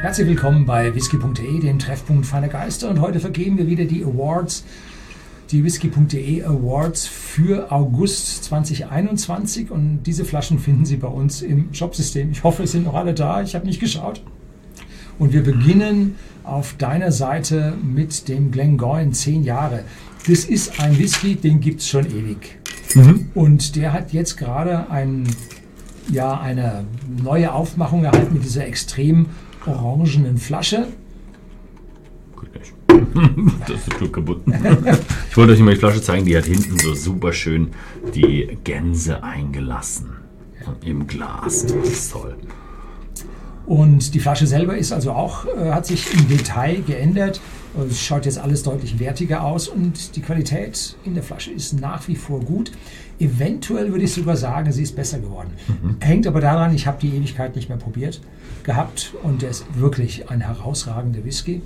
Herzlich willkommen bei whisky.de, dem Treffpunkt feiner Geister. Und heute vergeben wir wieder die Awards, die whisky.de Awards für August 2021. Und diese Flaschen finden Sie bei uns im Shopsystem. Ich hoffe, es sind noch alle da. Ich habe nicht geschaut. Und wir beginnen auf deiner Seite mit dem Glengoyne 10 Jahre. Das ist ein Whisky, den gibt es schon ewig. Mhm. Und der hat jetzt gerade ein, ja, eine neue Aufmachung erhalten mit dieser extrem orangenen Flasche. das ist Glück kaputt. Ich wollte euch mal die Flasche zeigen, die hat hinten so super schön die Gänse eingelassen. Im Glas. Das ist toll. Und die Flasche selber ist also auch, äh, hat sich im Detail geändert. Es schaut jetzt alles deutlich wertiger aus und die Qualität in der Flasche ist nach wie vor gut. Eventuell würde ich sogar sagen, sie ist besser geworden. Mhm. Hängt aber daran, ich habe die Ewigkeit nicht mehr probiert gehabt und der ist wirklich ein herausragender Whisky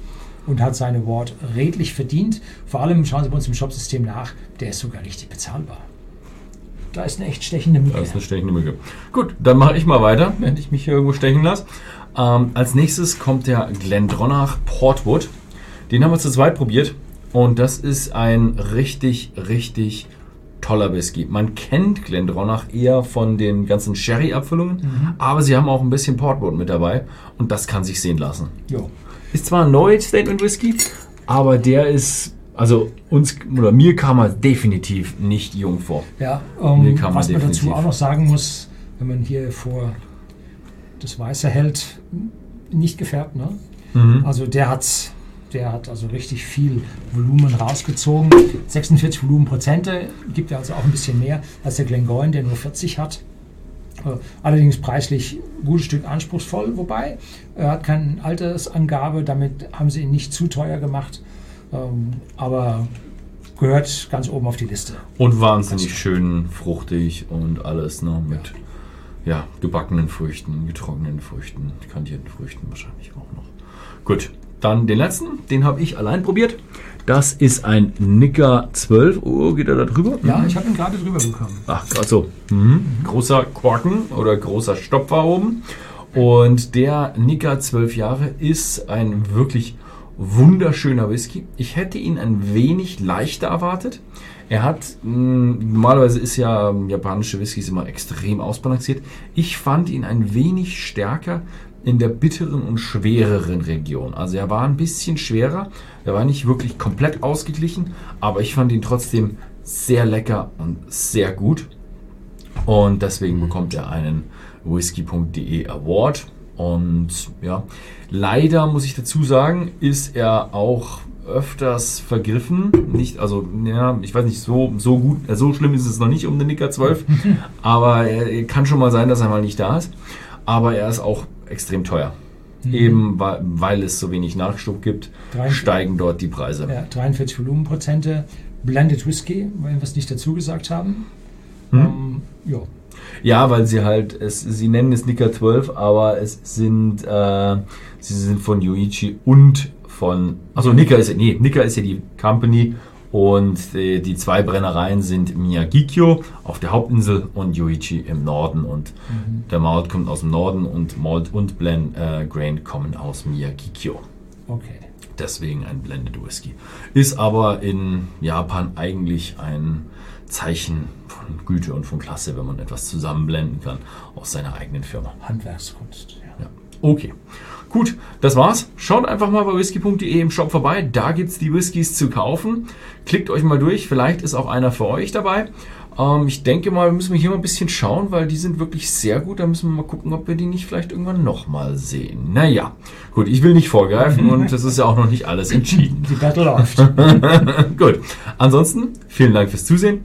und hat seine Wort redlich verdient. Vor allem schauen Sie bei uns im Shopsystem nach, der ist sogar richtig bezahlbar. Da ist eine echt stechende Mücke. Da ist eine stechende Mücke. Gut, dann mache ich mal weiter, wenn ich mich hier irgendwo stechen lasse. Ähm, als nächstes kommt der Glendronach Portwood. Den haben wir zu zweit probiert und das ist ein richtig, richtig toller Whisky. Man kennt Glendronach eher von den ganzen Sherry-Abfüllungen, mhm. aber sie haben auch ein bisschen Portwood mit dabei und das kann sich sehen lassen. Jo. Ist zwar ein neues Statement Whisky, aber der ist also uns oder mir kam er definitiv nicht jung vor. Ja, ähm, was man dazu auch noch sagen muss, wenn man hier vor das Weiße hält, nicht gefärbt. Ne? Mhm. Also der hat, der hat also richtig viel Volumen rausgezogen. 46 Volumenprozente gibt er also auch ein bisschen mehr als der Glengoyne, der nur 40 hat. Äh, allerdings preislich ein gutes Stück anspruchsvoll, wobei er hat keine Altersangabe, damit haben sie ihn nicht zu teuer gemacht. Ähm, aber gehört ganz oben auf die Liste. Und wahnsinnig schön fruchtig und alles, ne? Mit ja. ja gebackenen Früchten, getrockneten Früchten, kandierten Früchten wahrscheinlich auch noch. Gut, dann den letzten, den habe ich allein probiert. Das ist ein Nicker 12. Oh, geht er da drüber? Ja, ich habe ihn gerade drüber bekommen. Ach, also mhm. großer Korken oder großer Stopfer oben. Und der Nicker 12 Jahre ist ein wirklich wunderschöner Whisky. Ich hätte ihn ein wenig leichter erwartet. Er hat, hm, normalerweise ist ja ähm, japanische Whiskys immer extrem ausbalanciert. Ich fand ihn ein wenig stärker in der bitteren und schwereren Region. Also er war ein bisschen schwerer. Er war nicht wirklich komplett ausgeglichen, aber ich fand ihn trotzdem sehr lecker und sehr gut. Und deswegen bekommt er einen whisky.de Award. Und ja, leider muss ich dazu sagen, ist er auch öfters vergriffen. Nicht, also, ja, ich weiß nicht, so, so gut, äh, so schlimm ist es noch nicht um den Nicker 12. aber er, kann schon mal sein, dass er mal nicht da ist. Aber er ist auch extrem teuer. Mhm. Eben weil, weil, es so wenig Nachschub gibt, 43, steigen dort die Preise. Ja, 43 Volumenprozente. Blended Whisky, weil wir es nicht dazu gesagt haben. Hm? Ähm, ja, ja, weil sie halt, es, sie nennen es Nika 12, aber es sind, äh, sie sind von Yuichi und von, also Nika ist, nee, Nika ist ja die Company und äh, die zwei Brennereien sind Miyagikyo auf der Hauptinsel und Yuichi im Norden. Und mhm. der Malt kommt aus dem Norden und Malt und Blend äh, Grain kommen aus Miyagikyo. Okay. Deswegen ein Blended Whisky. Ist aber in Japan eigentlich ein Zeichen von Güte und von Klasse, wenn man etwas zusammenblenden kann aus seiner eigenen Firma. Handwerkskunst. Ja. ja. Okay. Gut, das war's. Schaut einfach mal bei whisky.de im Shop vorbei. Da gibt's die Whiskys zu kaufen. Klickt euch mal durch. Vielleicht ist auch einer für euch dabei. Ähm, ich denke mal, wir müssen hier mal ein bisschen schauen, weil die sind wirklich sehr gut. Da müssen wir mal gucken, ob wir die nicht vielleicht irgendwann nochmal sehen. Naja, gut, ich will nicht vorgreifen und das ist ja auch noch nicht alles entschieden. Die Battle läuft. gut. Ansonsten, vielen Dank fürs Zusehen